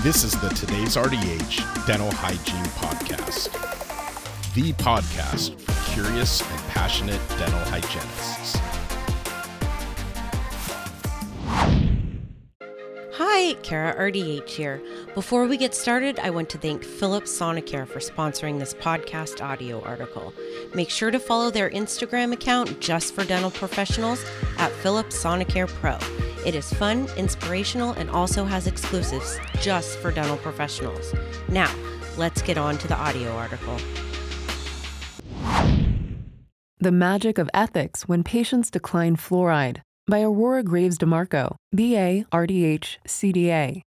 This is the Today's RDH Dental Hygiene Podcast, the podcast for curious and passionate dental hygienists. Hi, Kara RDH here. Before we get started, I want to thank Philips Sonicare for sponsoring this podcast audio article. Make sure to follow their Instagram account just for dental professionals at Philips Sonicare Pro. It is fun, inspirational, and also has exclusives just for dental professionals. Now, let's get on to the audio article. The Magic of Ethics When Patients Decline Fluoride by Aurora Graves DeMarco, BA, RDH, CDA.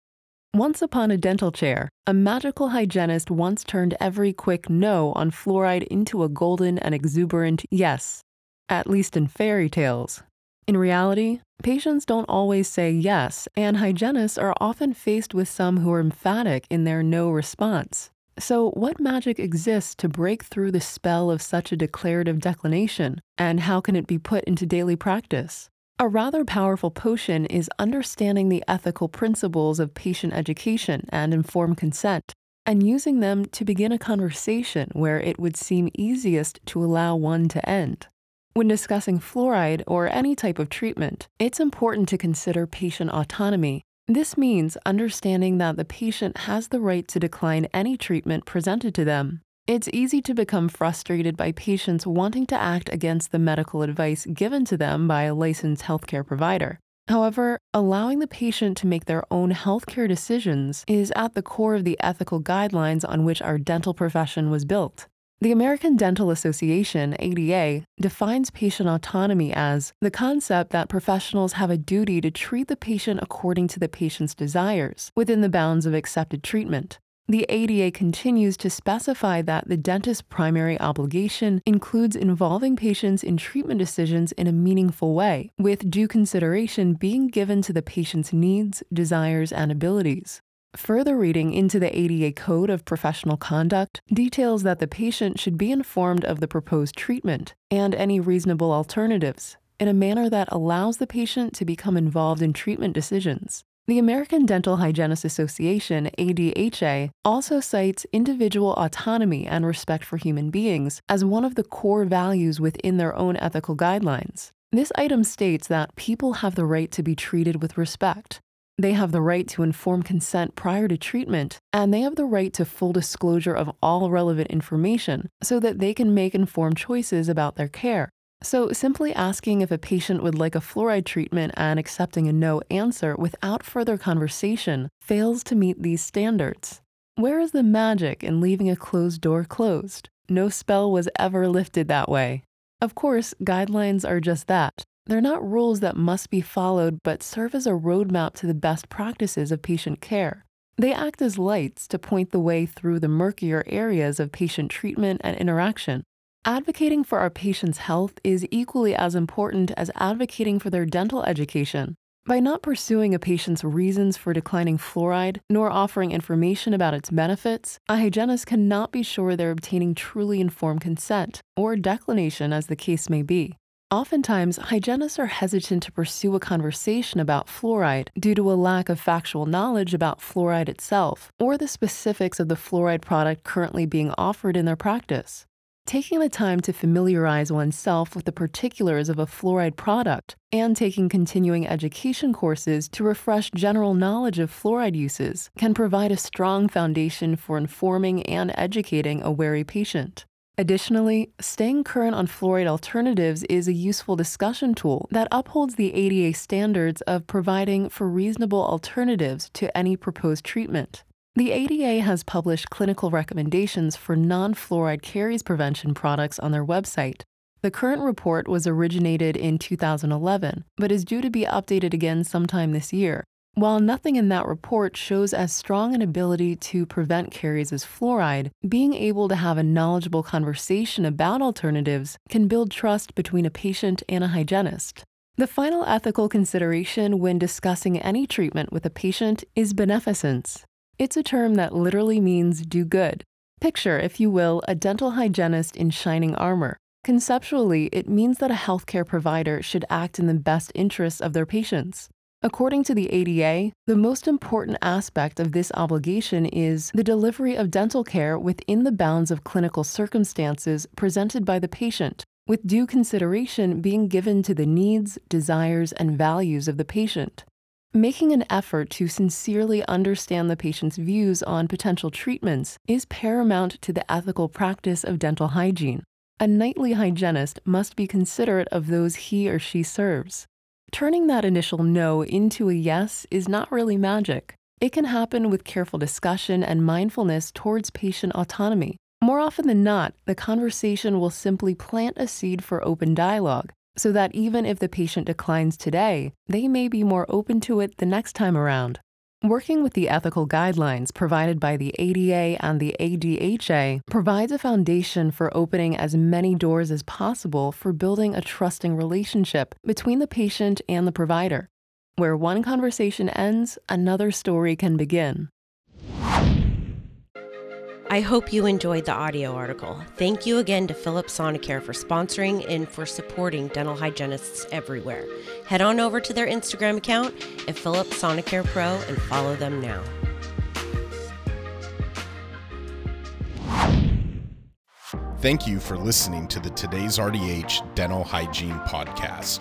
Once upon a dental chair, a magical hygienist once turned every quick no on fluoride into a golden and exuberant yes, at least in fairy tales. In reality, patients don't always say yes, and hygienists are often faced with some who are emphatic in their no response. So, what magic exists to break through the spell of such a declarative declination, and how can it be put into daily practice? A rather powerful potion is understanding the ethical principles of patient education and informed consent, and using them to begin a conversation where it would seem easiest to allow one to end. When discussing fluoride or any type of treatment, it's important to consider patient autonomy. This means understanding that the patient has the right to decline any treatment presented to them. It's easy to become frustrated by patients wanting to act against the medical advice given to them by a licensed healthcare provider. However, allowing the patient to make their own healthcare decisions is at the core of the ethical guidelines on which our dental profession was built. The American Dental Association, ADA, defines patient autonomy as the concept that professionals have a duty to treat the patient according to the patient's desires within the bounds of accepted treatment. The ADA continues to specify that the dentist's primary obligation includes involving patients in treatment decisions in a meaningful way, with due consideration being given to the patient's needs, desires, and abilities. Further reading into the ADA Code of Professional Conduct details that the patient should be informed of the proposed treatment and any reasonable alternatives in a manner that allows the patient to become involved in treatment decisions. The American Dental Hygienists Association, ADHA, also cites individual autonomy and respect for human beings as one of the core values within their own ethical guidelines. This item states that people have the right to be treated with respect. They have the right to informed consent prior to treatment, and they have the right to full disclosure of all relevant information so that they can make informed choices about their care. So, simply asking if a patient would like a fluoride treatment and accepting a no answer without further conversation fails to meet these standards. Where is the magic in leaving a closed door closed? No spell was ever lifted that way. Of course, guidelines are just that. They're not rules that must be followed, but serve as a roadmap to the best practices of patient care. They act as lights to point the way through the murkier areas of patient treatment and interaction. Advocating for our patients' health is equally as important as advocating for their dental education. By not pursuing a patient's reasons for declining fluoride, nor offering information about its benefits, a hygienist cannot be sure they're obtaining truly informed consent, or declination as the case may be. Oftentimes, hygienists are hesitant to pursue a conversation about fluoride due to a lack of factual knowledge about fluoride itself or the specifics of the fluoride product currently being offered in their practice. Taking the time to familiarize oneself with the particulars of a fluoride product and taking continuing education courses to refresh general knowledge of fluoride uses can provide a strong foundation for informing and educating a wary patient. Additionally, staying current on fluoride alternatives is a useful discussion tool that upholds the ADA standards of providing for reasonable alternatives to any proposed treatment. The ADA has published clinical recommendations for non fluoride caries prevention products on their website. The current report was originated in 2011, but is due to be updated again sometime this year. While nothing in that report shows as strong an ability to prevent caries as fluoride, being able to have a knowledgeable conversation about alternatives can build trust between a patient and a hygienist. The final ethical consideration when discussing any treatment with a patient is beneficence. It's a term that literally means do good. Picture, if you will, a dental hygienist in shining armor. Conceptually, it means that a healthcare provider should act in the best interests of their patients. According to the ADA, the most important aspect of this obligation is the delivery of dental care within the bounds of clinical circumstances presented by the patient, with due consideration being given to the needs, desires, and values of the patient. Making an effort to sincerely understand the patient's views on potential treatments is paramount to the ethical practice of dental hygiene. A knightly hygienist must be considerate of those he or she serves. Turning that initial no into a yes is not really magic. It can happen with careful discussion and mindfulness towards patient autonomy. More often than not, the conversation will simply plant a seed for open dialogue, so that even if the patient declines today, they may be more open to it the next time around. Working with the ethical guidelines provided by the ADA and the ADHA provides a foundation for opening as many doors as possible for building a trusting relationship between the patient and the provider. Where one conversation ends, another story can begin. I hope you enjoyed the audio article. Thank you again to Philips Sonicare for sponsoring and for supporting dental hygienists everywhere. Head on over to their Instagram account at Philips Sonicare Pro and follow them now. Thank you for listening to the Today's RDH Dental Hygiene Podcast.